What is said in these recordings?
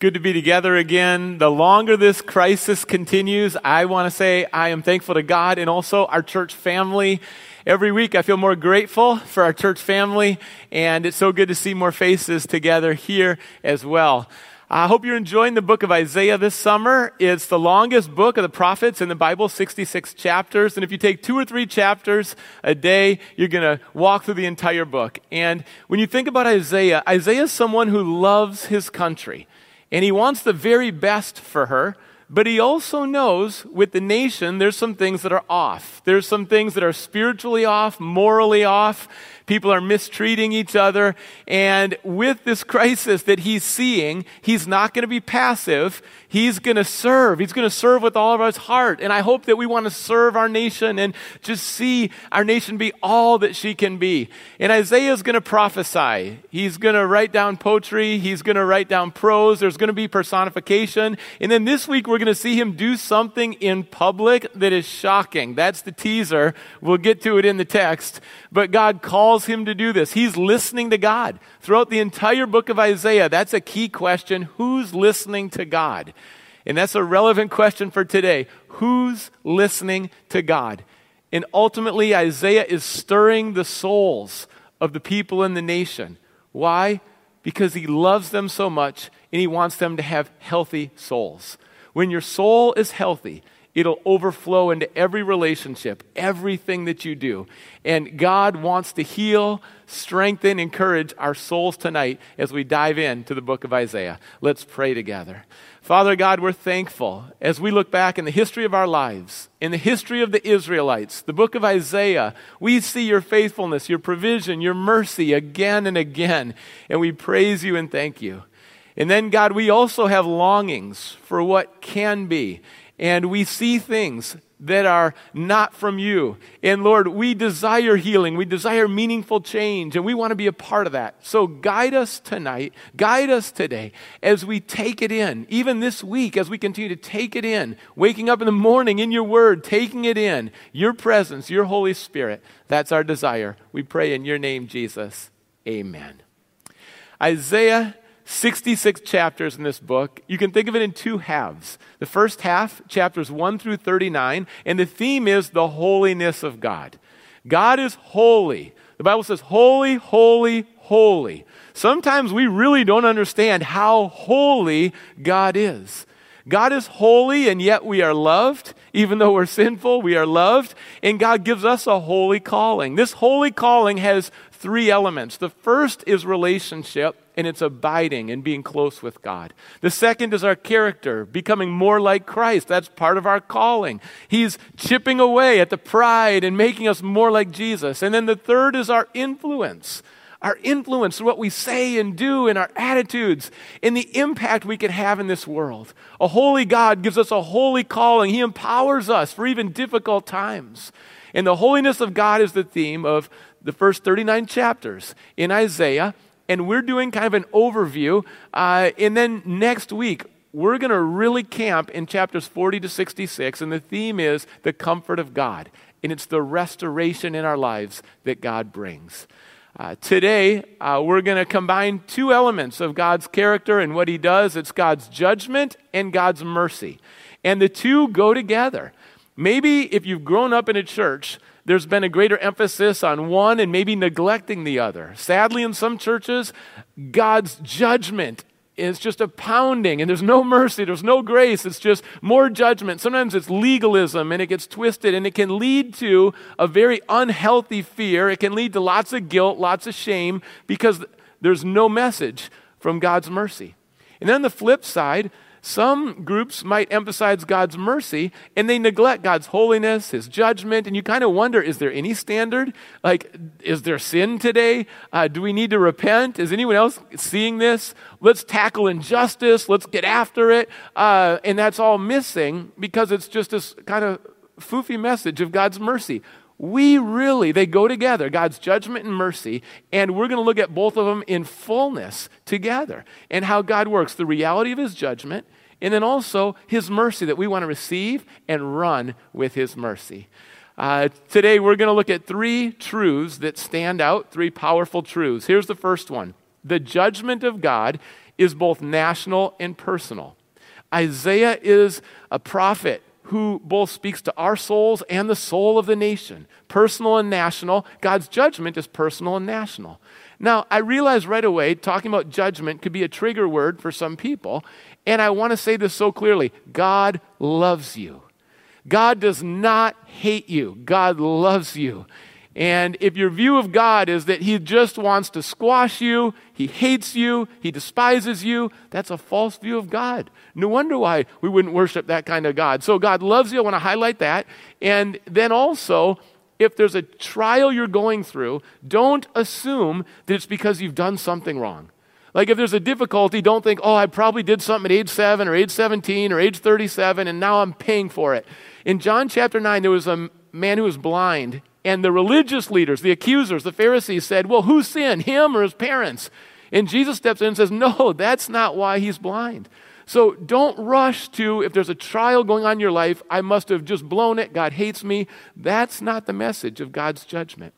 good to be together again. The longer this crisis continues, I want to say I am thankful to God and also our church family. Every week I feel more grateful for our church family, and it's so good to see more faces together here as well. I hope you're enjoying the book of Isaiah this summer. It's the longest book of the prophets in the Bible, 66 chapters. And if you take two or three chapters a day, you're going to walk through the entire book. And when you think about Isaiah, Isaiah is someone who loves his country and he wants the very best for her. But he also knows with the nation, there's some things that are off. There's some things that are spiritually off, morally off. People are mistreating each other. And with this crisis that he's seeing, he's not going to be passive. He's going to serve. He's going to serve with all of his heart. And I hope that we want to serve our nation and just see our nation be all that she can be. And Isaiah is going to prophesy. He's going to write down poetry. He's going to write down prose. There's going to be personification. And then this week we're going to see him do something in public that is shocking. That's the teaser. We'll get to it in the text. But God calls him to do this. He's listening to God. Throughout the entire book of Isaiah, that's a key question. Who's listening to God? And that's a relevant question for today. Who's listening to God? And ultimately, Isaiah is stirring the souls of the people in the nation. Why? Because he loves them so much and he wants them to have healthy souls. When your soul is healthy, It'll overflow into every relationship, everything that you do. And God wants to heal, strengthen, encourage our souls tonight as we dive into the book of Isaiah. Let's pray together. Father God, we're thankful as we look back in the history of our lives, in the history of the Israelites, the book of Isaiah, we see your faithfulness, your provision, your mercy again and again. And we praise you and thank you. And then, God, we also have longings for what can be and we see things that are not from you. And Lord, we desire healing. We desire meaningful change, and we want to be a part of that. So guide us tonight, guide us today as we take it in, even this week, as we continue to take it in, waking up in the morning in your word, taking it in, your presence, your Holy Spirit. That's our desire. We pray in your name, Jesus. Amen. Isaiah 66 chapters in this book. You can think of it in two halves. The first half, chapters 1 through 39, and the theme is the holiness of God. God is holy. The Bible says, holy, holy, holy. Sometimes we really don't understand how holy God is. God is holy, and yet we are loved. Even though we're sinful, we are loved. And God gives us a holy calling. This holy calling has three elements. The first is relationship, and it's abiding and being close with God. The second is our character, becoming more like Christ. That's part of our calling. He's chipping away at the pride and making us more like Jesus. And then the third is our influence. Our influence, what we say and do, and our attitudes, and the impact we can have in this world. A holy God gives us a holy calling. He empowers us for even difficult times. And the holiness of God is the theme of the first 39 chapters in Isaiah, and we're doing kind of an overview. Uh, and then next week, we're going to really camp in chapters 40 to 66, and the theme is the comfort of God. And it's the restoration in our lives that God brings. Uh, today, uh, we're going to combine two elements of God's character and what He does it's God's judgment and God's mercy. And the two go together. Maybe if you've grown up in a church there's been a greater emphasis on one and maybe neglecting the other. Sadly, in some churches, God's judgment is just a pounding and there's no mercy, there's no grace, it's just more judgment. Sometimes it's legalism and it gets twisted and it can lead to a very unhealthy fear. It can lead to lots of guilt, lots of shame because there's no message from God's mercy. And then on the flip side, some groups might emphasize God's mercy and they neglect God's holiness, His judgment, and you kind of wonder is there any standard? Like, is there sin today? Uh, do we need to repent? Is anyone else seeing this? Let's tackle injustice, let's get after it. Uh, and that's all missing because it's just this kind of foofy message of God's mercy. We really, they go together, God's judgment and mercy, and we're going to look at both of them in fullness together and how God works the reality of his judgment and then also his mercy that we want to receive and run with his mercy. Uh, today, we're going to look at three truths that stand out, three powerful truths. Here's the first one the judgment of God is both national and personal. Isaiah is a prophet who both speaks to our souls and the soul of the nation, personal and national. God's judgment is personal and national. Now, I realize right away talking about judgment could be a trigger word for some people, and I want to say this so clearly God loves you. God does not hate you, God loves you. And if your view of God is that He just wants to squash you, He hates you, He despises you, that's a false view of God. No wonder why we wouldn't worship that kind of God. So God loves you. I want to highlight that. And then also, if there's a trial you're going through, don't assume that it's because you've done something wrong. Like if there's a difficulty, don't think, oh, I probably did something at age 7 or age 17 or age 37 and now I'm paying for it. In John chapter 9, there was a man who was blind and the religious leaders, the accusers, the Pharisees said, Well, who sinned, him or his parents? And Jesus steps in and says, No, that's not why he's blind. So don't rush to, if there's a trial going on in your life, I must have just blown it, God hates me. That's not the message of God's judgment.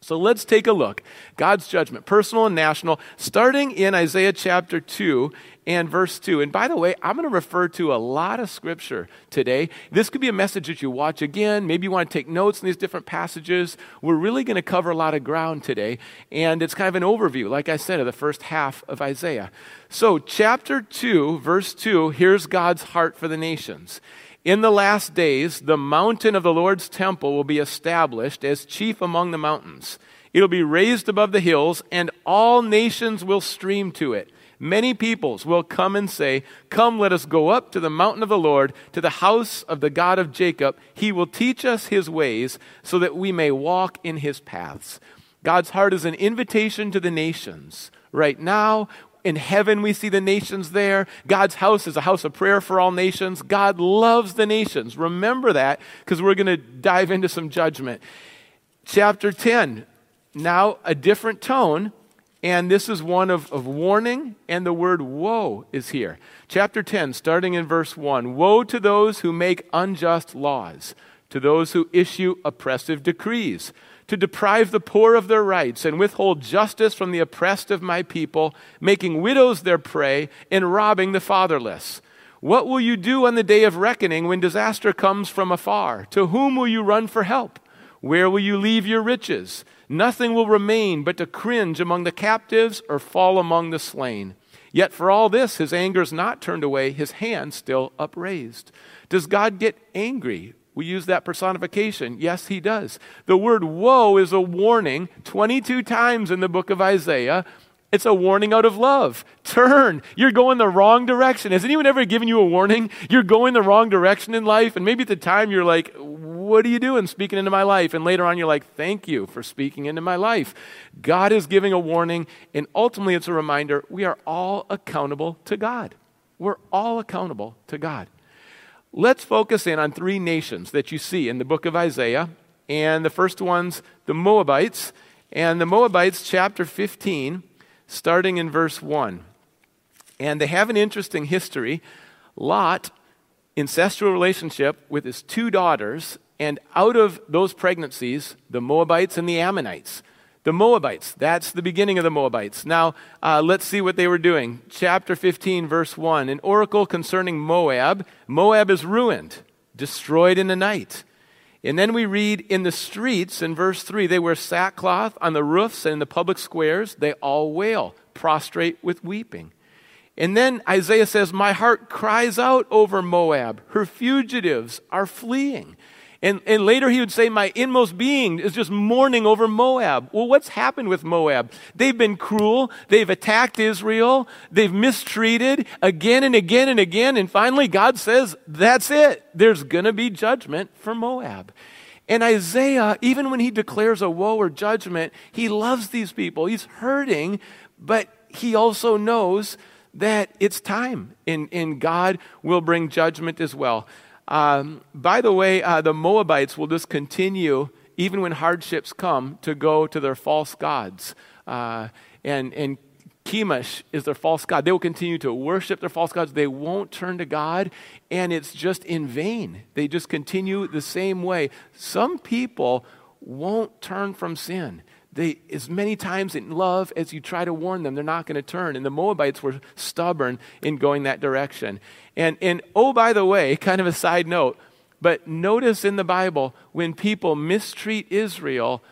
So let's take a look. God's judgment, personal and national, starting in Isaiah chapter 2 and verse 2. And by the way, I'm going to refer to a lot of scripture today. This could be a message that you watch again. Maybe you want to take notes in these different passages. We're really going to cover a lot of ground today. And it's kind of an overview, like I said, of the first half of Isaiah. So, chapter 2, verse 2, here's God's heart for the nations. In the last days, the mountain of the Lord's temple will be established as chief among the mountains. It'll be raised above the hills, and all nations will stream to it. Many peoples will come and say, Come, let us go up to the mountain of the Lord, to the house of the God of Jacob. He will teach us his ways, so that we may walk in his paths. God's heart is an invitation to the nations. Right now, in heaven, we see the nations there. God's house is a house of prayer for all nations. God loves the nations. Remember that because we're going to dive into some judgment. Chapter 10, now a different tone, and this is one of, of warning, and the word woe is here. Chapter 10, starting in verse 1 Woe to those who make unjust laws, to those who issue oppressive decrees to deprive the poor of their rights and withhold justice from the oppressed of my people, making widows their prey and robbing the fatherless. What will you do on the day of reckoning when disaster comes from afar? To whom will you run for help? Where will you leave your riches? Nothing will remain but to cringe among the captives or fall among the slain. Yet for all this, his anger is not turned away, his hand still upraised. Does God get angry we use that personification. Yes, he does. The word woe is a warning 22 times in the book of Isaiah. It's a warning out of love. Turn. You're going the wrong direction. Has anyone ever given you a warning? You're going the wrong direction in life. And maybe at the time you're like, What are you doing speaking into my life? And later on you're like, Thank you for speaking into my life. God is giving a warning. And ultimately it's a reminder we are all accountable to God. We're all accountable to God. Let's focus in on three nations that you see in the book of Isaiah. And the first one's the Moabites. And the Moabites, chapter 15, starting in verse 1. And they have an interesting history. Lot, incestual relationship with his two daughters, and out of those pregnancies, the Moabites and the Ammonites. The Moabites, that's the beginning of the Moabites. Now, uh, let's see what they were doing. Chapter 15, verse 1 An oracle concerning Moab. Moab is ruined, destroyed in the night. And then we read in the streets in verse 3 they wear sackcloth on the roofs and in the public squares. They all wail, prostrate with weeping. And then Isaiah says, My heart cries out over Moab. Her fugitives are fleeing. And, and later he would say, My inmost being is just mourning over Moab. Well, what's happened with Moab? They've been cruel. They've attacked Israel. They've mistreated again and again and again. And finally, God says, That's it. There's going to be judgment for Moab. And Isaiah, even when he declares a woe or judgment, he loves these people. He's hurting, but he also knows that it's time, and, and God will bring judgment as well. Um, by the way, uh, the Moabites will just continue, even when hardships come, to go to their false gods. Uh, and, and Chemosh is their false god. They will continue to worship their false gods. They won't turn to God, and it's just in vain. They just continue the same way. Some people won't turn from sin. They, as many times in love as you try to warn them, they're not going to turn. And the Moabites were stubborn in going that direction. And, and oh, by the way, kind of a side note, but notice in the Bible, when people mistreat Israel,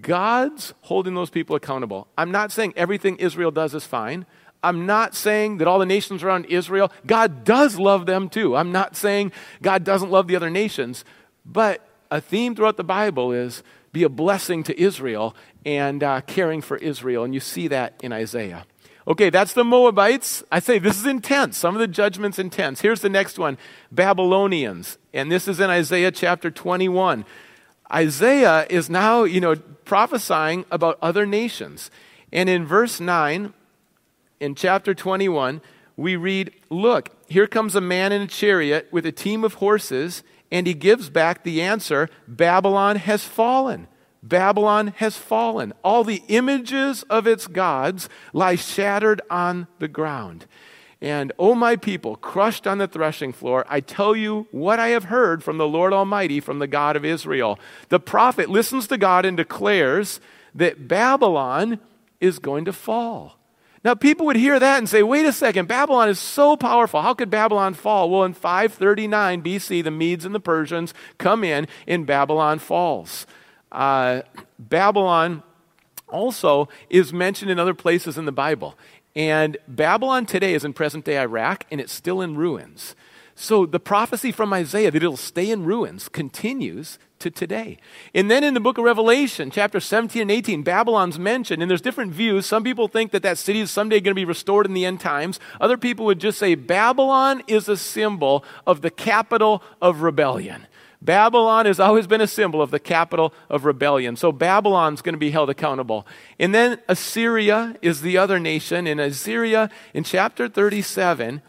God's holding those people accountable. I'm not saying everything Israel does is fine. I'm not saying that all the nations around Israel, God does love them too. I'm not saying God doesn't love the other nations. But a theme throughout the Bible is be a blessing to Israel and uh, caring for Israel. And you see that in Isaiah. Okay, that's the Moabites. I say this is intense. Some of the judgment's intense. Here's the next one Babylonians. And this is in Isaiah chapter 21. Isaiah is now, you know, prophesying about other nations. And in verse 9, in chapter 21, we read, Look, here comes a man in a chariot with a team of horses, and he gives back the answer Babylon has fallen. Babylon has fallen. All the images of its gods lie shattered on the ground. And, O oh my people, crushed on the threshing floor, I tell you what I have heard from the Lord Almighty, from the God of Israel. The prophet listens to God and declares that Babylon is going to fall. Now, people would hear that and say, wait a second, Babylon is so powerful. How could Babylon fall? Well, in 539 BC, the Medes and the Persians come in, and Babylon falls. Uh, Babylon also is mentioned in other places in the Bible. And Babylon today is in present day Iraq, and it's still in ruins. So the prophecy from Isaiah that it'll stay in ruins continues to today. And then in the book of Revelation, chapter 17 and 18, Babylon's mentioned, and there's different views. Some people think that that city is someday going to be restored in the end times. Other people would just say Babylon is a symbol of the capital of rebellion. Babylon has always been a symbol of the capital of rebellion. So Babylon's going to be held accountable. And then Assyria is the other nation. In Assyria, in chapter 37,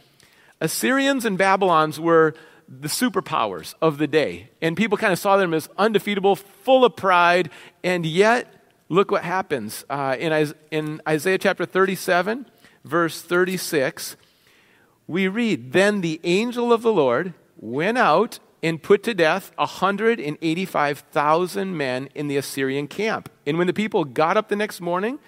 Assyrians and Babylons were the superpowers of the day. And people kind of saw them as undefeatable, full of pride. And yet, look what happens. Uh, in, in Isaiah chapter 37, verse 36, we read Then the angel of the Lord went out and put to death 185,000 men in the Assyrian camp. And when the people got up the next morning,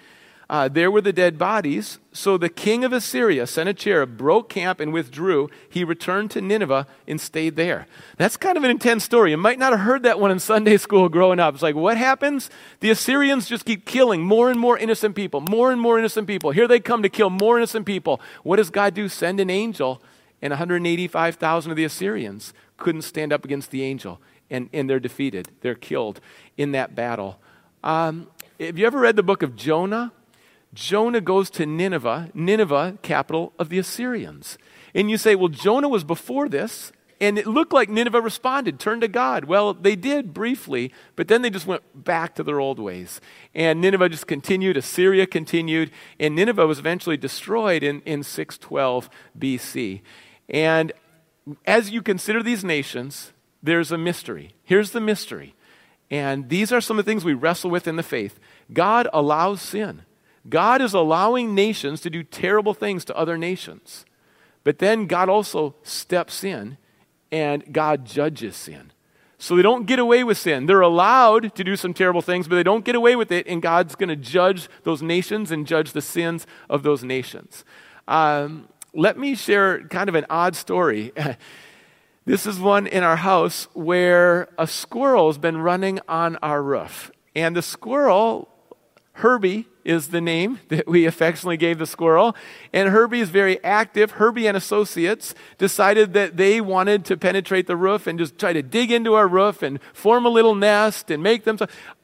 uh, there were the dead bodies. So the king of Assyria, Sennacherib, broke camp and withdrew. He returned to Nineveh and stayed there. That's kind of an intense story. You might not have heard that one in Sunday school growing up. It's like, what happens? The Assyrians just keep killing more and more innocent people, more and more innocent people. Here they come to kill more innocent people. What does God do? Send an angel, and 185,000 of the Assyrians couldn't stand up against the angel, and, and they're defeated. They're killed in that battle. Um, have you ever read the book of Jonah? Jonah goes to Nineveh, Nineveh, capital of the Assyrians. And you say, well, Jonah was before this, and it looked like Nineveh responded, turned to God. Well, they did briefly, but then they just went back to their old ways. And Nineveh just continued, Assyria continued, and Nineveh was eventually destroyed in, in 612 BC. And as you consider these nations, there's a mystery. Here's the mystery. And these are some of the things we wrestle with in the faith. God allows sin. God is allowing nations to do terrible things to other nations. But then God also steps in and God judges sin. So they don't get away with sin. They're allowed to do some terrible things, but they don't get away with it, and God's going to judge those nations and judge the sins of those nations. Um, let me share kind of an odd story. this is one in our house where a squirrel has been running on our roof. And the squirrel, Herbie is the name that we affectionately gave the squirrel. And Herbie is very active. Herbie and associates decided that they wanted to penetrate the roof and just try to dig into our roof and form a little nest and make them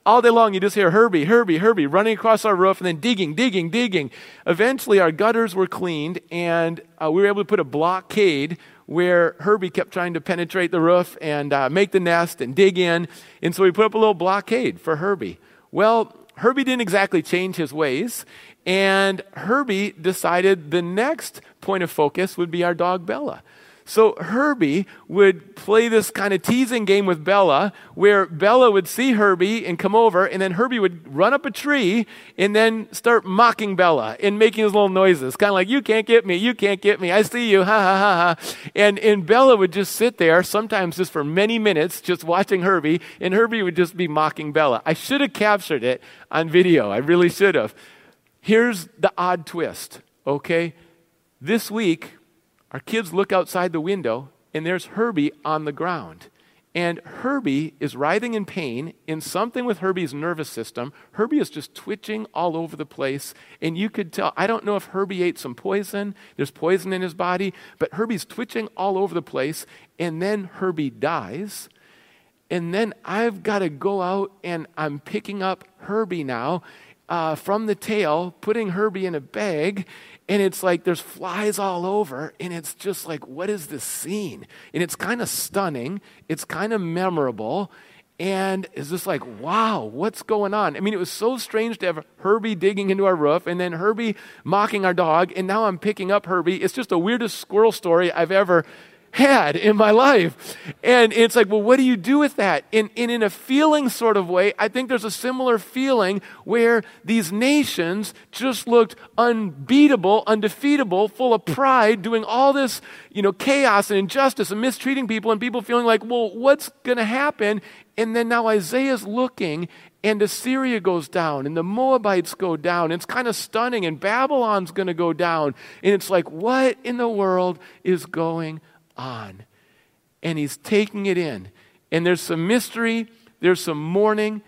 all day long, you just hear Herbie, Herbie, Herbie running across our roof and then digging, digging, digging. Eventually, our gutters were cleaned and uh, we were able to put a blockade where Herbie kept trying to penetrate the roof and uh, make the nest and dig in. And so we put up a little blockade for Herbie. Well, Herbie didn't exactly change his ways. And Herbie decided the next point of focus would be our dog Bella. So Herbie would play this kind of teasing game with Bella where Bella would see Herbie and come over, and then Herbie would run up a tree and then start mocking Bella and making his little noises, kind of like, You can't get me, you can't get me, I see you, ha ha ha ha. And, and Bella would just sit there, sometimes just for many minutes, just watching Herbie, and Herbie would just be mocking Bella. I should have captured it on video, I really should have. Here's the odd twist, okay? This week, our kids look outside the window and there's Herbie on the ground. And Herbie is writhing in pain in something with Herbie's nervous system. Herbie is just twitching all over the place. And you could tell, I don't know if Herbie ate some poison, there's poison in his body, but Herbie's twitching all over the place. And then Herbie dies. And then I've got to go out and I'm picking up Herbie now uh, from the tail, putting Herbie in a bag, and it's like there's flies all over, and it's just like, what is this scene? And it's kind of stunning, it's kind of memorable, and it's just like, wow, what's going on? I mean, it was so strange to have Herbie digging into our roof, and then Herbie mocking our dog, and now I'm picking up Herbie. It's just the weirdest squirrel story I've ever had in my life. And it's like, well, what do you do with that? And, and, in a feeling sort of way, I think there's a similar feeling where these nations just looked unbeatable, undefeatable, full of pride, doing all this, you know, chaos and injustice and mistreating people, and people feeling like, well, what's going to happen? And then now Isaiah's looking and Assyria goes down, and the Moabites go down. It's kind of stunning, and Babylon's going to go down. And it's like, what in the world is going on. And he's taking it in. And there's some mystery, there's some mourning.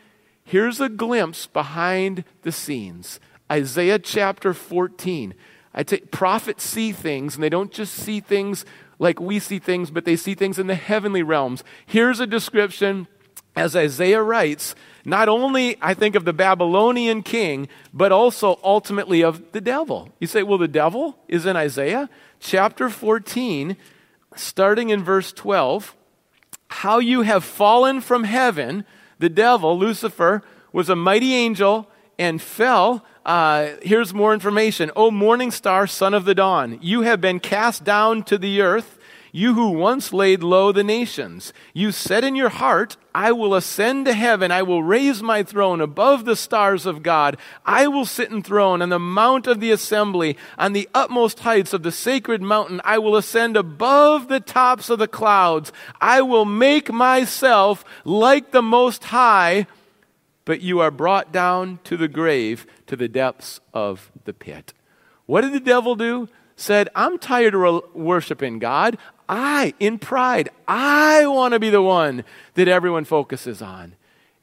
Here's a glimpse behind the scenes Isaiah chapter 14. I take prophets see things, and they don't just see things like we see things, but they see things in the heavenly realms. Here's a description as Isaiah writes, not only, I think, of the Babylonian king, but also ultimately of the devil. You say, well, the devil is in Isaiah? Chapter 14, starting in verse 12, how you have fallen from heaven. The devil, Lucifer, was a mighty angel and fell. Uh, here's more information. O morning star, son of the dawn, you have been cast down to the earth you who once laid low the nations, you said in your heart, I will ascend to heaven. I will raise my throne above the stars of God. I will sit enthroned on the mount of the assembly, on the utmost heights of the sacred mountain. I will ascend above the tops of the clouds. I will make myself like the Most High. But you are brought down to the grave, to the depths of the pit. What did the devil do? Said, I'm tired of worshiping God. I, in pride, I want to be the one that everyone focuses on.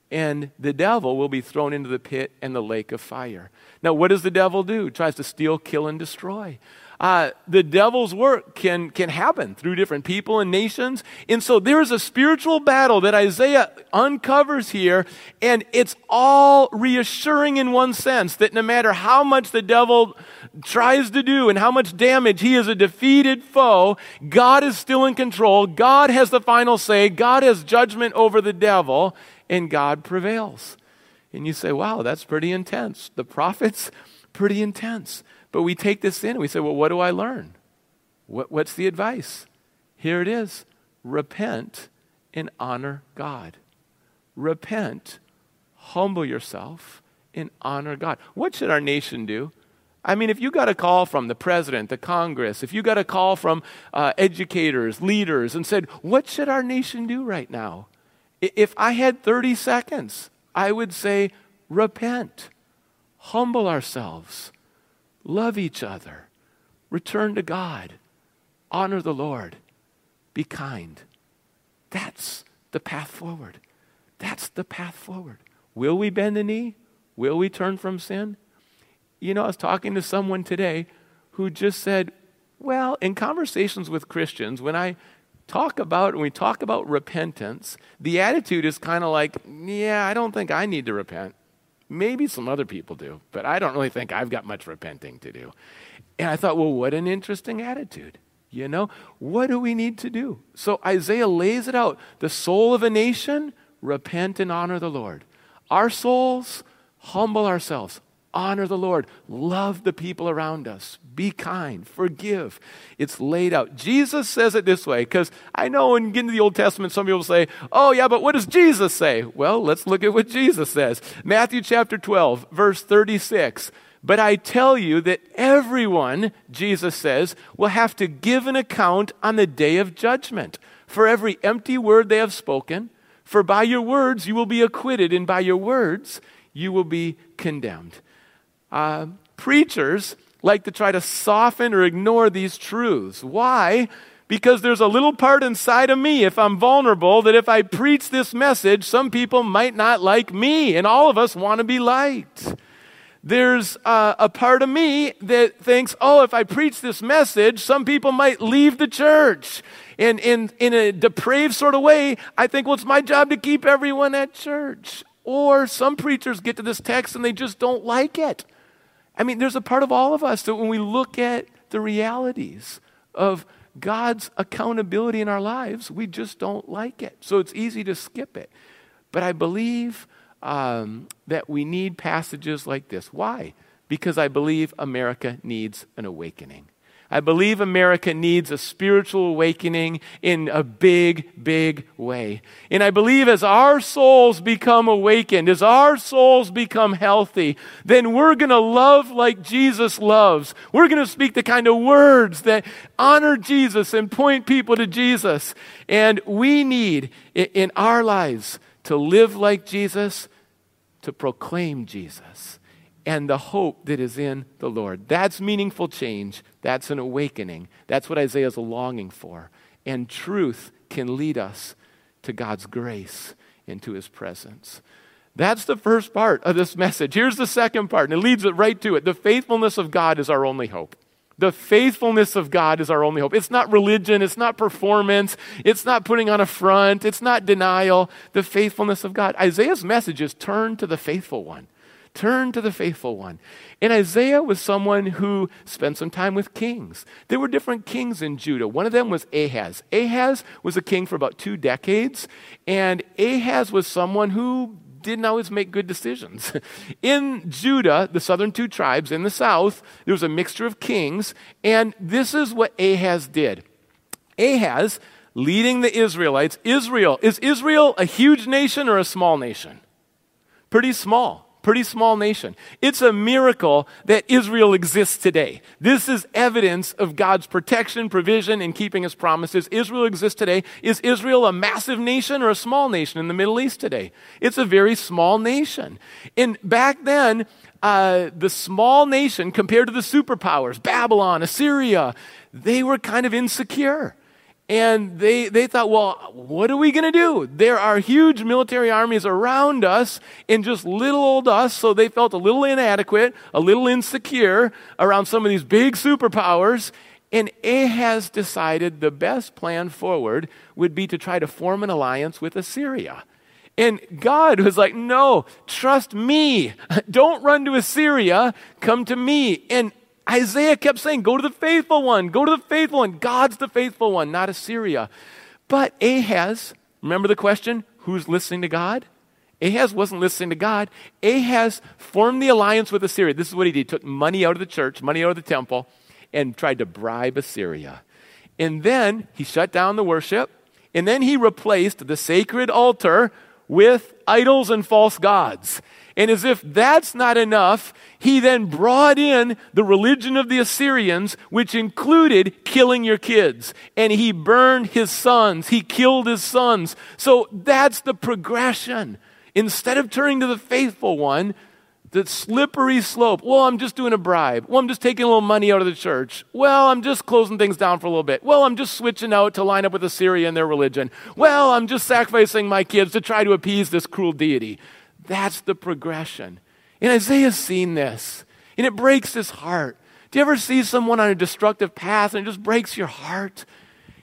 And the devil will be thrown into the pit and the lake of fire. Now, what does the devil do? He Tries to steal, kill, and destroy. Uh, the devil's work can, can happen through different people and nations. And so there's a spiritual battle that Isaiah uncovers here, and it's all reassuring in one sense that no matter how much the devil tries to do and how much damage he is a defeated foe, God is still in control. God has the final say. God has judgment over the devil, and God prevails. And you say, wow, that's pretty intense. The prophets, pretty intense. But we take this in and we say, well, what do I learn? What, what's the advice? Here it is repent and honor God. Repent, humble yourself, and honor God. What should our nation do? I mean, if you got a call from the president, the Congress, if you got a call from uh, educators, leaders, and said, What should our nation do right now? If I had 30 seconds, I would say, Repent, humble ourselves, love each other, return to God, honor the Lord, be kind. That's the path forward. That's the path forward. Will we bend the knee? Will we turn from sin? You know, I was talking to someone today who just said, well, in conversations with Christians, when I talk about when we talk about repentance, the attitude is kind of like, yeah, I don't think I need to repent. Maybe some other people do, but I don't really think I've got much repenting to do. And I thought, well, what an interesting attitude. You know, what do we need to do? So Isaiah lays it out. The soul of a nation, repent and honor the Lord. Our souls, humble ourselves, honor the Lord, love the people around us, be kind, forgive. It's laid out. Jesus says it this way because I know when you get into the Old Testament, some people say, oh, yeah, but what does Jesus say? Well, let's look at what Jesus says. Matthew chapter 12, verse 36. But I tell you that everyone, Jesus says, will have to give an account on the day of judgment for every empty word they have spoken. For by your words you will be acquitted, and by your words you will be condemned. Uh, preachers like to try to soften or ignore these truths. Why? Because there's a little part inside of me, if I'm vulnerable, that if I preach this message, some people might not like me, and all of us want to be liked. There's uh, a part of me that thinks, oh, if I preach this message, some people might leave the church. And in, in a depraved sort of way, I think, well, it's my job to keep everyone at church. Or some preachers get to this text and they just don't like it. I mean, there's a part of all of us that when we look at the realities of God's accountability in our lives, we just don't like it. So it's easy to skip it. But I believe um, that we need passages like this. Why? Because I believe America needs an awakening. I believe America needs a spiritual awakening in a big, big way. And I believe as our souls become awakened, as our souls become healthy, then we're going to love like Jesus loves. We're going to speak the kind of words that honor Jesus and point people to Jesus. And we need in our lives to live like Jesus, to proclaim Jesus and the hope that is in the Lord. That's meaningful change. That's an awakening. That's what Isaiah is longing for. And truth can lead us to God's grace into his presence. That's the first part of this message. Here's the second part, and it leads it right to it. The faithfulness of God is our only hope. The faithfulness of God is our only hope. It's not religion, it's not performance, it's not putting on a front, it's not denial. The faithfulness of God. Isaiah's message is turn to the faithful one. Turn to the faithful one. And Isaiah was someone who spent some time with kings. There were different kings in Judah. One of them was Ahaz. Ahaz was a king for about two decades, and Ahaz was someone who didn't always make good decisions. In Judah, the southern two tribes, in the south, there was a mixture of kings, and this is what Ahaz did. Ahaz, leading the Israelites, Israel, is Israel a huge nation or a small nation? Pretty small pretty small nation. It's a miracle that Israel exists today. This is evidence of God's protection, provision, and keeping his promises. Israel exists today. Is Israel a massive nation or a small nation in the Middle East today? It's a very small nation. And back then, uh, the small nation compared to the superpowers, Babylon, Assyria, they were kind of insecure. And they, they thought, well, what are we going to do? There are huge military armies around us and just little old us. So they felt a little inadequate, a little insecure around some of these big superpowers. And Ahaz decided the best plan forward would be to try to form an alliance with Assyria. And God was like, no, trust me. Don't run to Assyria. Come to me. And Isaiah kept saying, Go to the faithful one, go to the faithful one. God's the faithful one, not Assyria. But Ahaz, remember the question? Who's listening to God? Ahaz wasn't listening to God. Ahaz formed the alliance with Assyria. This is what he did. He took money out of the church, money out of the temple, and tried to bribe Assyria. And then he shut down the worship. And then he replaced the sacred altar with idols and false gods. And as if that's not enough, he then brought in the religion of the Assyrians, which included killing your kids. And he burned his sons, he killed his sons. So that's the progression. Instead of turning to the faithful one, the slippery slope. Well, I'm just doing a bribe. Well, I'm just taking a little money out of the church. Well, I'm just closing things down for a little bit. Well, I'm just switching out to line up with Assyria and their religion. Well, I'm just sacrificing my kids to try to appease this cruel deity. That's the progression. And Isaiah's seen this, and it breaks his heart. Do you ever see someone on a destructive path and it just breaks your heart?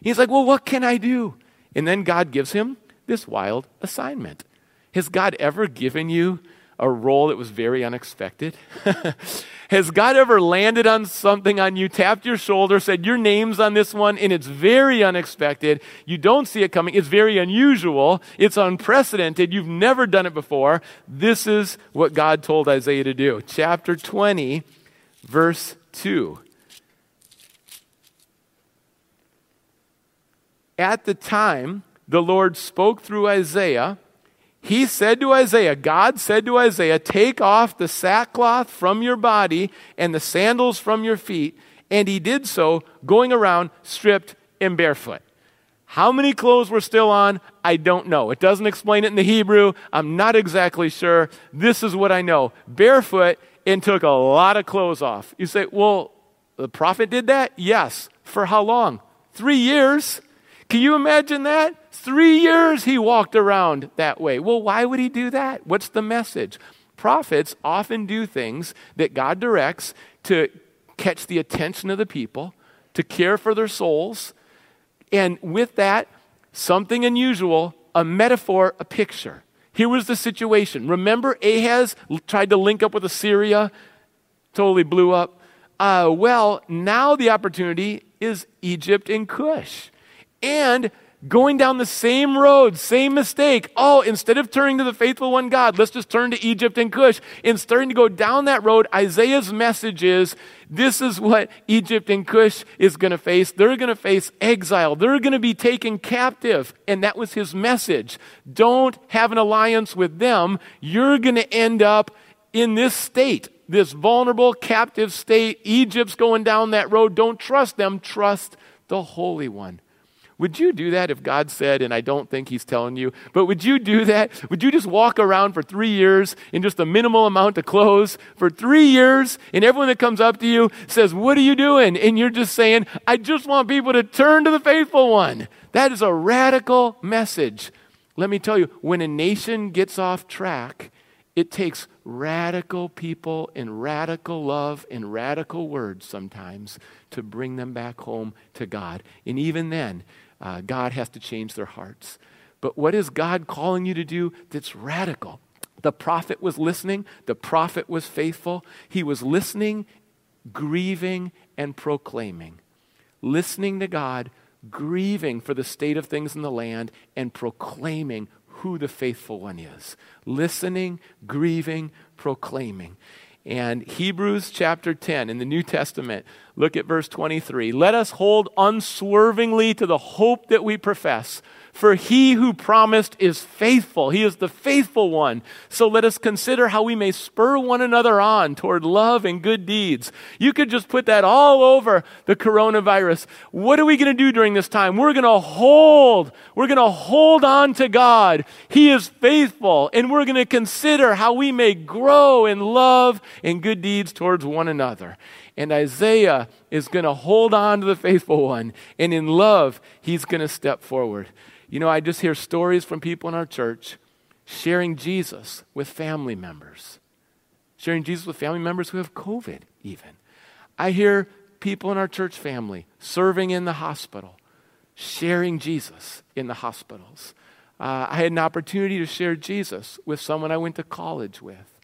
He's like, Well, what can I do? And then God gives him this wild assignment. Has God ever given you a role that was very unexpected? Has God ever landed on something on you, tapped your shoulder, said, Your name's on this one, and it's very unexpected? You don't see it coming. It's very unusual. It's unprecedented. You've never done it before. This is what God told Isaiah to do. Chapter 20, verse 2. At the time, the Lord spoke through Isaiah he said to Isaiah, God said to Isaiah, Take off the sackcloth from your body and the sandals from your feet. And he did so, going around stripped and barefoot. How many clothes were still on? I don't know. It doesn't explain it in the Hebrew. I'm not exactly sure. This is what I know barefoot and took a lot of clothes off. You say, Well, the prophet did that? Yes. For how long? Three years. Can you imagine that? Three years he walked around that way. Well, why would he do that? What's the message? Prophets often do things that God directs to catch the attention of the people, to care for their souls, and with that, something unusual, a metaphor, a picture. Here was the situation. Remember, Ahaz tried to link up with Assyria, totally blew up. Uh, well, now the opportunity is Egypt and Cush. And going down the same road, same mistake. Oh, instead of turning to the faithful one God, let's just turn to Egypt and Cush. And starting to go down that road, Isaiah's message is this is what Egypt and Cush is going to face. They're going to face exile. They're going to be taken captive. And that was his message. Don't have an alliance with them. You're going to end up in this state. This vulnerable, captive state. Egypt's going down that road. Don't trust them. Trust the Holy One. Would you do that if God said, and I don't think He's telling you, but would you do that? Would you just walk around for three years in just a minimal amount of clothes for three years, and everyone that comes up to you says, What are you doing? And you're just saying, I just want people to turn to the faithful one. That is a radical message. Let me tell you, when a nation gets off track, it takes radical people and radical love and radical words sometimes to bring them back home to God. And even then, uh, God has to change their hearts. But what is God calling you to do that's radical? The prophet was listening, the prophet was faithful. He was listening, grieving, and proclaiming. Listening to God, grieving for the state of things in the land, and proclaiming who the faithful one is. Listening, grieving, proclaiming. And Hebrews chapter 10 in the New Testament, look at verse 23. Let us hold unswervingly to the hope that we profess. For he who promised is faithful. He is the faithful one. So let us consider how we may spur one another on toward love and good deeds. You could just put that all over the coronavirus. What are we going to do during this time? We're going to hold. We're going to hold on to God. He is faithful. And we're going to consider how we may grow in love and good deeds towards one another. And Isaiah is going to hold on to the faithful one. And in love, he's going to step forward. You know, I just hear stories from people in our church sharing Jesus with family members, sharing Jesus with family members who have COVID, even. I hear people in our church family serving in the hospital, sharing Jesus in the hospitals. Uh, I had an opportunity to share Jesus with someone I went to college with.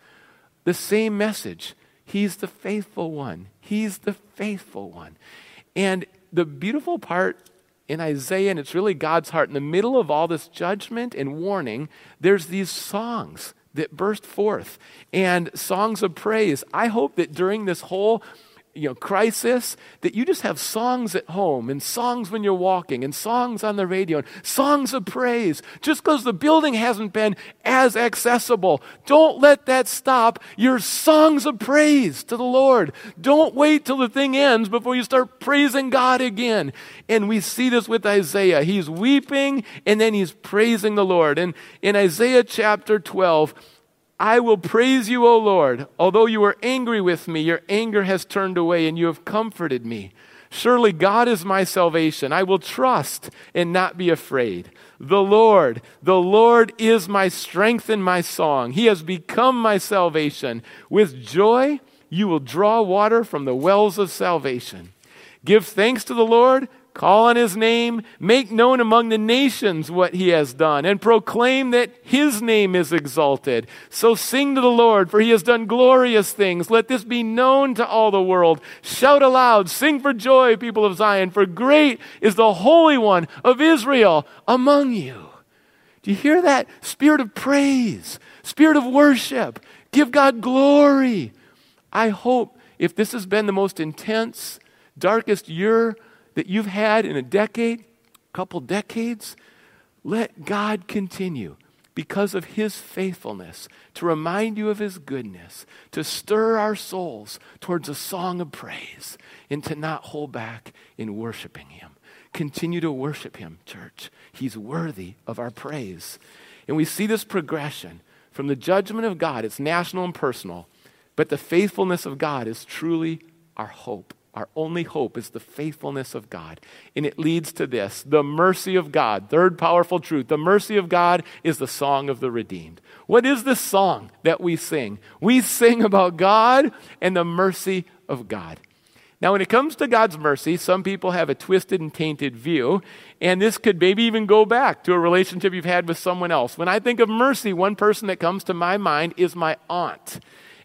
The same message. He's the faithful one. He's the faithful one. And the beautiful part in Isaiah, and it's really God's heart. In the middle of all this judgment and warning, there's these songs that burst forth and songs of praise. I hope that during this whole you know, crisis, that you just have songs at home and songs when you're walking and songs on the radio and songs of praise. Just because the building hasn't been as accessible, don't let that stop your songs of praise to the Lord. Don't wait till the thing ends before you start praising God again. And we see this with Isaiah. He's weeping and then he's praising the Lord. And in Isaiah chapter 12, I will praise you, O Lord. Although you were angry with me, your anger has turned away and you have comforted me. Surely God is my salvation. I will trust and not be afraid. The Lord, the Lord is my strength and my song. He has become my salvation. With joy, you will draw water from the wells of salvation. Give thanks to the Lord Call on his name, make known among the nations what he has done, and proclaim that his name is exalted. So sing to the Lord, for he has done glorious things. Let this be known to all the world. Shout aloud, sing for joy, people of Zion, for great is the Holy One of Israel among you. Do you hear that? Spirit of praise, spirit of worship. Give God glory. I hope if this has been the most intense, darkest year that you've had in a decade, couple decades, let God continue because of his faithfulness to remind you of his goodness, to stir our souls towards a song of praise, and to not hold back in worshiping him. Continue to worship him, church. He's worthy of our praise. And we see this progression from the judgment of God, it's national and personal, but the faithfulness of God is truly our hope. Our only hope is the faithfulness of God. And it leads to this the mercy of God. Third powerful truth. The mercy of God is the song of the redeemed. What is this song that we sing? We sing about God and the mercy of God. Now, when it comes to God's mercy, some people have a twisted and tainted view, and this could maybe even go back to a relationship you've had with someone else. When I think of mercy, one person that comes to my mind is my aunt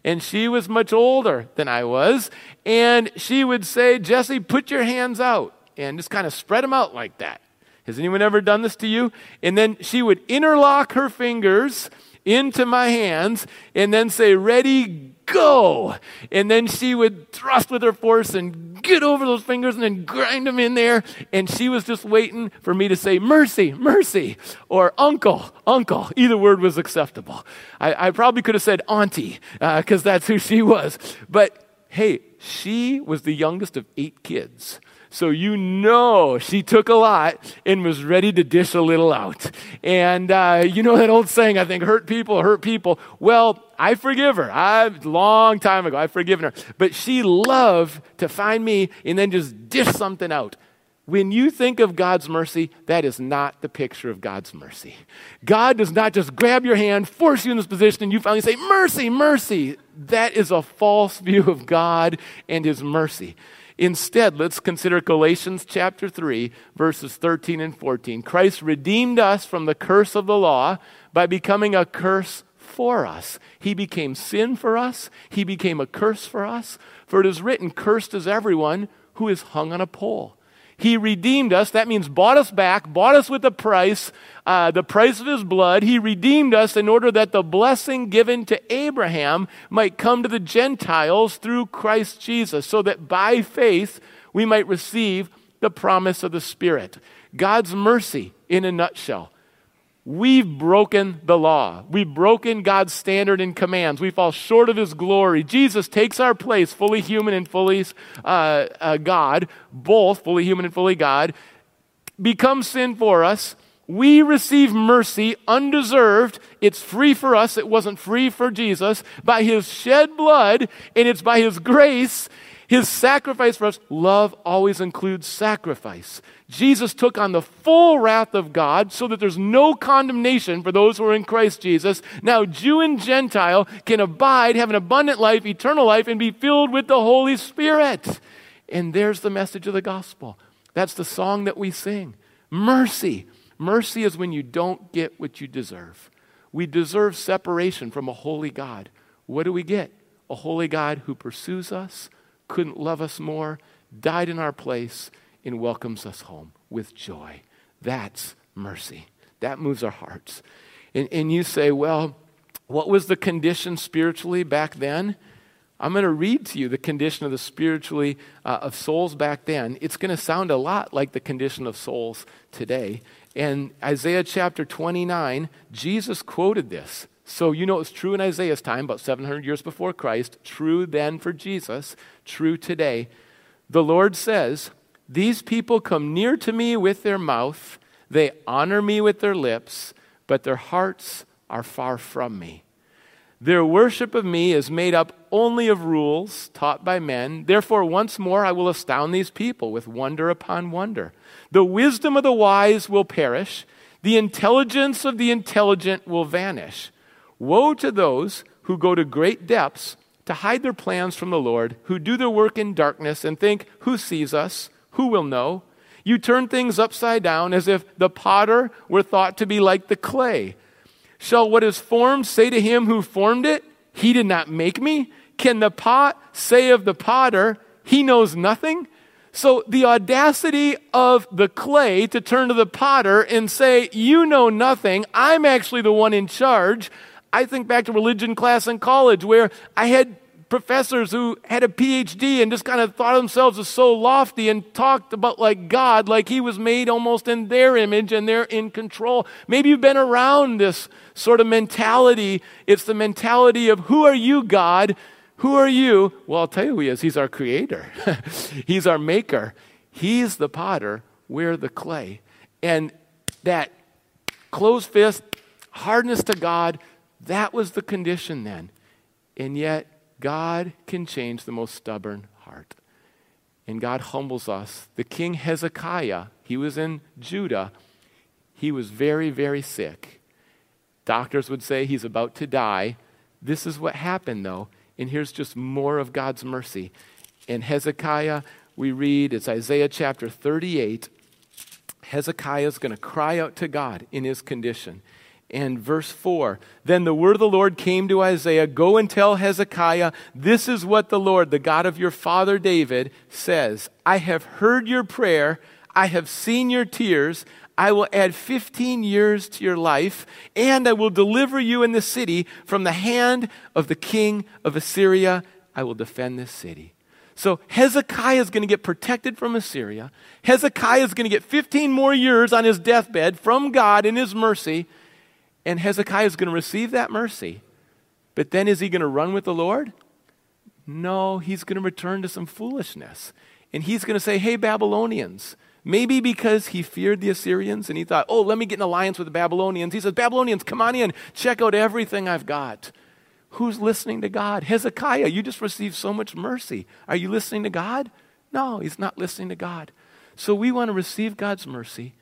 and she was much older than I was. And she would say, Jesse, put your hands out and just kind of spread them out like that. Has anyone ever done this to you? And then she would interlock her fingers into my hands and then say, Ready, go. And then she would thrust with her force and get over those fingers and then grind them in there. And she was just waiting for me to say, mercy, mercy, or uncle, uncle. Either word was acceptable. I, I probably could have said auntie, because uh, that's who she was. But hey, she was the youngest of eight kids. So you know she took a lot and was ready to dish a little out. And uh, you know that old saying, I think, hurt people, hurt people. Well, I forgive her. I long time ago, I've forgiven her. But she loved to find me and then just dish something out. When you think of God's mercy, that is not the picture of God's mercy. God does not just grab your hand, force you in this position, and you finally say, Mercy, mercy. That is a false view of God and His mercy. Instead, let's consider Galatians chapter 3, verses 13 and 14. Christ redeemed us from the curse of the law by becoming a curse for us. He became sin for us, He became a curse for us. For it is written, Cursed is everyone who is hung on a pole. He redeemed us. That means bought us back, bought us with a price, uh, the price of his blood. He redeemed us in order that the blessing given to Abraham might come to the Gentiles through Christ Jesus, so that by faith we might receive the promise of the Spirit. God's mercy in a nutshell. We've broken the law. We've broken God's standard and commands. We fall short of His glory. Jesus takes our place, fully human and fully uh, uh, God, both fully human and fully God, becomes sin for us. We receive mercy undeserved. It's free for us. It wasn't free for Jesus. By His shed blood, and it's by His grace his sacrifice for us, love always includes sacrifice. Jesus took on the full wrath of God so that there's no condemnation for those who are in Christ Jesus. Now, Jew and Gentile can abide, have an abundant life, eternal life, and be filled with the Holy Spirit. And there's the message of the gospel. That's the song that we sing. Mercy. Mercy is when you don't get what you deserve. We deserve separation from a holy God. What do we get? A holy God who pursues us couldn't love us more, died in our place, and welcomes us home with joy. That's mercy. That moves our hearts. And, and you say, well, what was the condition spiritually back then? I'm going to read to you the condition of the spiritually uh, of souls back then. It's going to sound a lot like the condition of souls today. And Isaiah chapter 29, Jesus quoted this. So you know it's true in Isaiah's time, about 700 years before Christ, true then for Jesus, true today. The Lord says, These people come near to me with their mouth, they honor me with their lips, but their hearts are far from me. Their worship of me is made up only of rules taught by men. Therefore, once more I will astound these people with wonder upon wonder. The wisdom of the wise will perish, the intelligence of the intelligent will vanish. Woe to those who go to great depths to hide their plans from the Lord, who do their work in darkness and think, Who sees us? Who will know? You turn things upside down as if the potter were thought to be like the clay. Shall what is formed say to him who formed it, He did not make me? Can the pot say of the potter, He knows nothing? So the audacity of the clay to turn to the potter and say, You know nothing, I'm actually the one in charge. I think back to religion class in college where I had professors who had a PhD and just kind of thought themselves as so lofty and talked about like God, like he was made almost in their image and they're in control. Maybe you've been around this sort of mentality. It's the mentality of who are you, God? Who are you? Well, I'll tell you who he is. He's our creator, he's our maker. He's the potter, we're the clay. And that closed fist, hardness to God, that was the condition then. And yet, God can change the most stubborn heart. And God humbles us. The king Hezekiah, he was in Judah. He was very, very sick. Doctors would say he's about to die. This is what happened, though. And here's just more of God's mercy. In Hezekiah, we read, it's Isaiah chapter 38. Hezekiah is going to cry out to God in his condition. And verse 4 Then the word of the Lord came to Isaiah Go and tell Hezekiah, this is what the Lord, the God of your father David, says I have heard your prayer, I have seen your tears. I will add 15 years to your life, and I will deliver you in the city from the hand of the king of Assyria. I will defend this city. So Hezekiah is going to get protected from Assyria. Hezekiah is going to get 15 more years on his deathbed from God in his mercy. And Hezekiah is going to receive that mercy. But then is he going to run with the Lord? No, he's going to return to some foolishness. And he's going to say, Hey, Babylonians. Maybe because he feared the Assyrians and he thought, Oh, let me get an alliance with the Babylonians. He says, Babylonians, come on in, check out everything I've got. Who's listening to God? Hezekiah, you just received so much mercy. Are you listening to God? No, he's not listening to God. So we want to receive God's mercy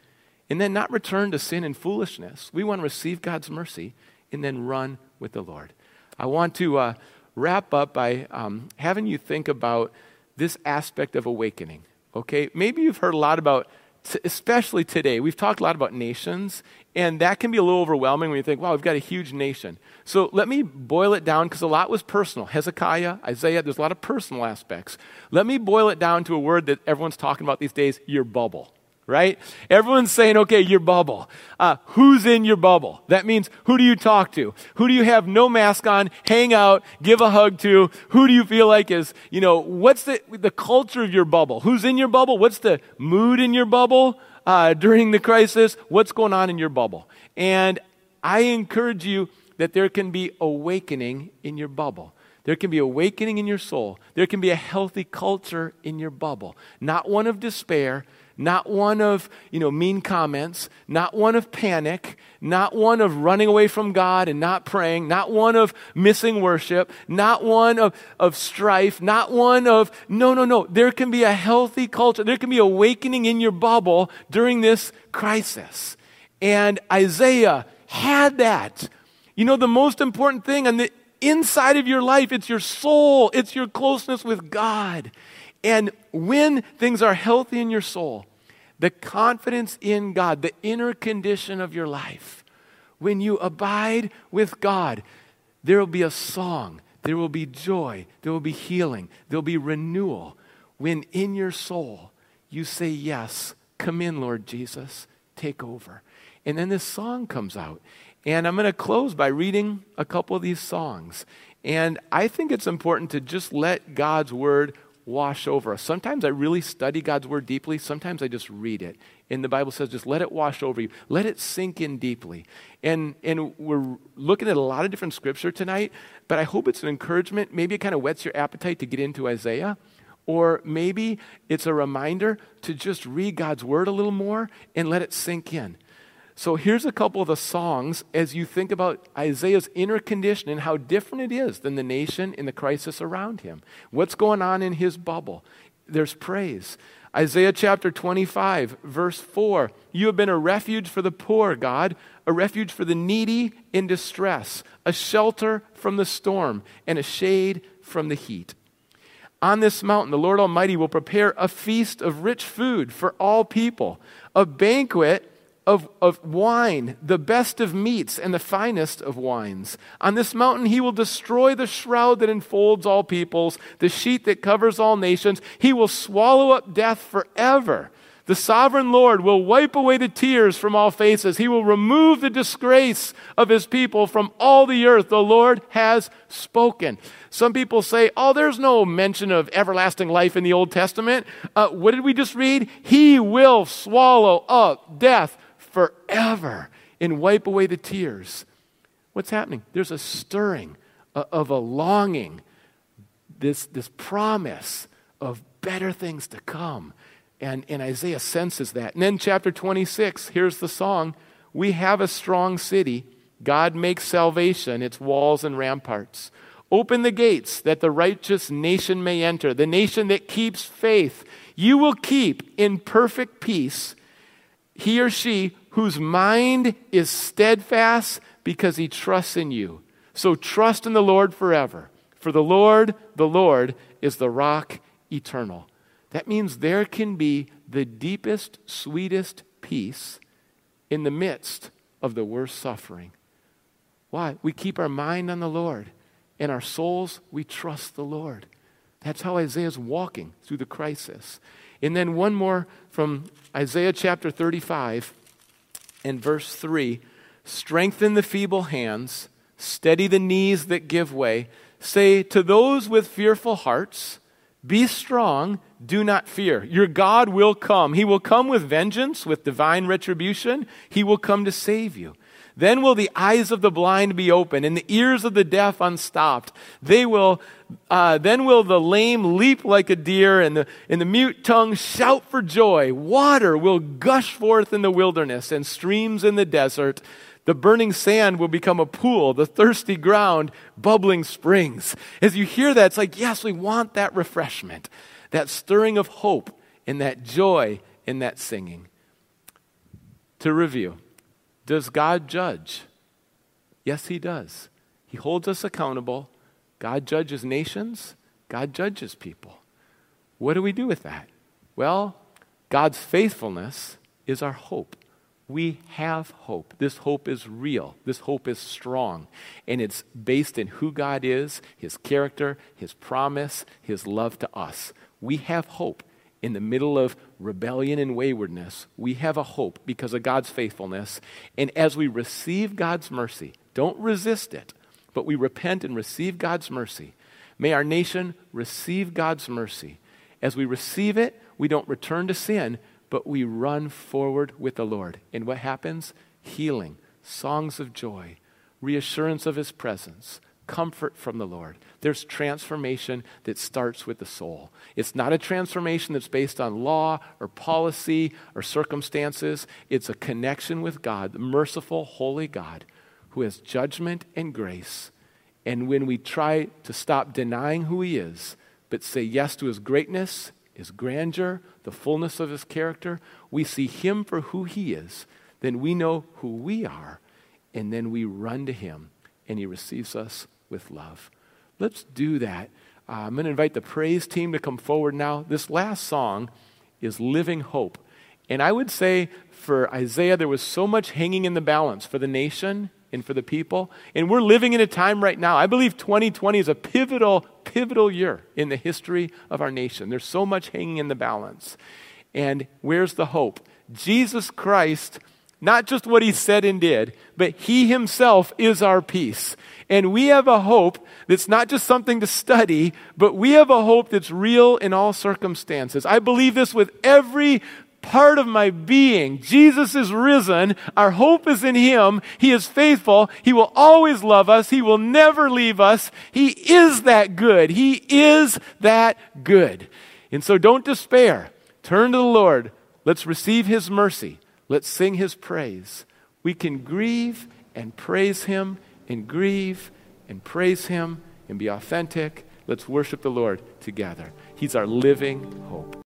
and then not return to sin and foolishness. We want to receive God's mercy and then run with the Lord. I want to uh, wrap up by um, having you think about this aspect of awakening. Okay, maybe you've heard a lot about, t- especially today, we've talked a lot about nations, and that can be a little overwhelming when you think, wow, we've got a huge nation. So let me boil it down because a lot was personal. Hezekiah, Isaiah, there's a lot of personal aspects. Let me boil it down to a word that everyone's talking about these days your bubble right? Everyone's saying, okay, your bubble. Uh, who's in your bubble? That means who do you talk to? Who do you have no mask on, hang out, give a hug to? Who do you feel like is, you know, what's the, the culture of your bubble? Who's in your bubble? What's the mood in your bubble uh, during the crisis? What's going on in your bubble? And I encourage you that there can be awakening in your bubble. There can be awakening in your soul. There can be a healthy culture in your bubble. Not one of despair, not one of, you know, mean comments, not one of panic, not one of running away from God and not praying, not one of missing worship, not one of, of strife, not one of, no, no, no. There can be a healthy culture. There can be awakening in your bubble during this crisis. And Isaiah had that. You know, the most important thing on the inside of your life, it's your soul, it's your closeness with God. And when things are healthy in your soul, the confidence in God, the inner condition of your life, when you abide with God, there will be a song, there will be joy, there will be healing, there will be renewal. When in your soul you say, Yes, come in, Lord Jesus, take over. And then this song comes out. And I'm going to close by reading a couple of these songs. And I think it's important to just let God's word wash over us. Sometimes I really study God's word deeply, sometimes I just read it. And the Bible says just let it wash over you. Let it sink in deeply. And and we're looking at a lot of different scripture tonight, but I hope it's an encouragement. Maybe it kind of whets your appetite to get into Isaiah. Or maybe it's a reminder to just read God's word a little more and let it sink in. So here's a couple of the songs as you think about Isaiah's inner condition and how different it is than the nation in the crisis around him. What's going on in his bubble? There's praise. Isaiah chapter 25, verse 4 You have been a refuge for the poor, God, a refuge for the needy in distress, a shelter from the storm, and a shade from the heat. On this mountain, the Lord Almighty will prepare a feast of rich food for all people, a banquet of, of wine, the best of meats and the finest of wines. On this mountain, he will destroy the shroud that enfolds all peoples, the sheet that covers all nations. He will swallow up death forever. The sovereign Lord will wipe away the tears from all faces. He will remove the disgrace of his people from all the earth. The Lord has spoken. Some people say, oh, there's no mention of everlasting life in the Old Testament. Uh, what did we just read? He will swallow up death forever and wipe away the tears. What's happening? There's a stirring of a longing, this, this promise of better things to come. And, and Isaiah senses that. And then, chapter 26, here's the song We have a strong city. God makes salvation, its walls and ramparts. Open the gates that the righteous nation may enter, the nation that keeps faith. You will keep in perfect peace he or she whose mind is steadfast because he trusts in you. So trust in the Lord forever. For the Lord, the Lord, is the rock eternal. That means there can be the deepest, sweetest peace in the midst of the worst suffering. Why? We keep our mind on the Lord. and our souls, we trust the Lord. That's how Isaiah's walking through the crisis. And then one more from Isaiah chapter 35 and verse 3 Strengthen the feeble hands, steady the knees that give way. Say to those with fearful hearts, Be strong, do not fear. Your God will come. He will come with vengeance, with divine retribution. He will come to save you. Then will the eyes of the blind be opened and the ears of the deaf unstopped. They will, uh, then will the lame leap like a deer and the, and the mute tongue shout for joy. Water will gush forth in the wilderness and streams in the desert. The burning sand will become a pool, the thirsty ground, bubbling springs. As you hear that, it's like, yes, we want that refreshment, that stirring of hope, and that joy in that singing. To review, does God judge? Yes, He does. He holds us accountable. God judges nations, God judges people. What do we do with that? Well, God's faithfulness is our hope. We have hope. This hope is real. This hope is strong. And it's based in who God is, His character, His promise, His love to us. We have hope in the middle of rebellion and waywardness, we have a hope because of God's faithfulness. And as we receive God's mercy, don't resist it, but we repent and receive God's mercy. May our nation receive God's mercy. As we receive it, we don't return to sin, but we run forward with the Lord. And what happens? Healing, songs of joy, reassurance of His presence, comfort from the Lord. There's transformation that starts with the soul. It's not a transformation that's based on law or policy or circumstances. It's a connection with God, the merciful, holy God who has judgment and grace. And when we try to stop denying who He is, but say yes to His greatness, His grandeur, the fullness of His character, we see Him for who He is. Then we know who we are, and then we run to Him, and He receives us with love. Let's do that. Uh, I'm going to invite the praise team to come forward now. This last song is Living Hope. And I would say for Isaiah, there was so much hanging in the balance for the nation and for the people. And we're living in a time right now. I believe 2020 is a pivotal, pivotal year in the history of our nation. There's so much hanging in the balance. And where's the hope? Jesus Christ not just what he said and did, but he himself is our peace. And we have a hope that's not just something to study, but we have a hope that's real in all circumstances. I believe this with every part of my being. Jesus is risen. Our hope is in Him. He is faithful. He will always love us. He will never leave us. He is that good. He is that good. And so don't despair. Turn to the Lord. Let's receive His mercy. Let's sing his praise. We can grieve and praise him and grieve and praise him and be authentic. Let's worship the Lord together. He's our living hope.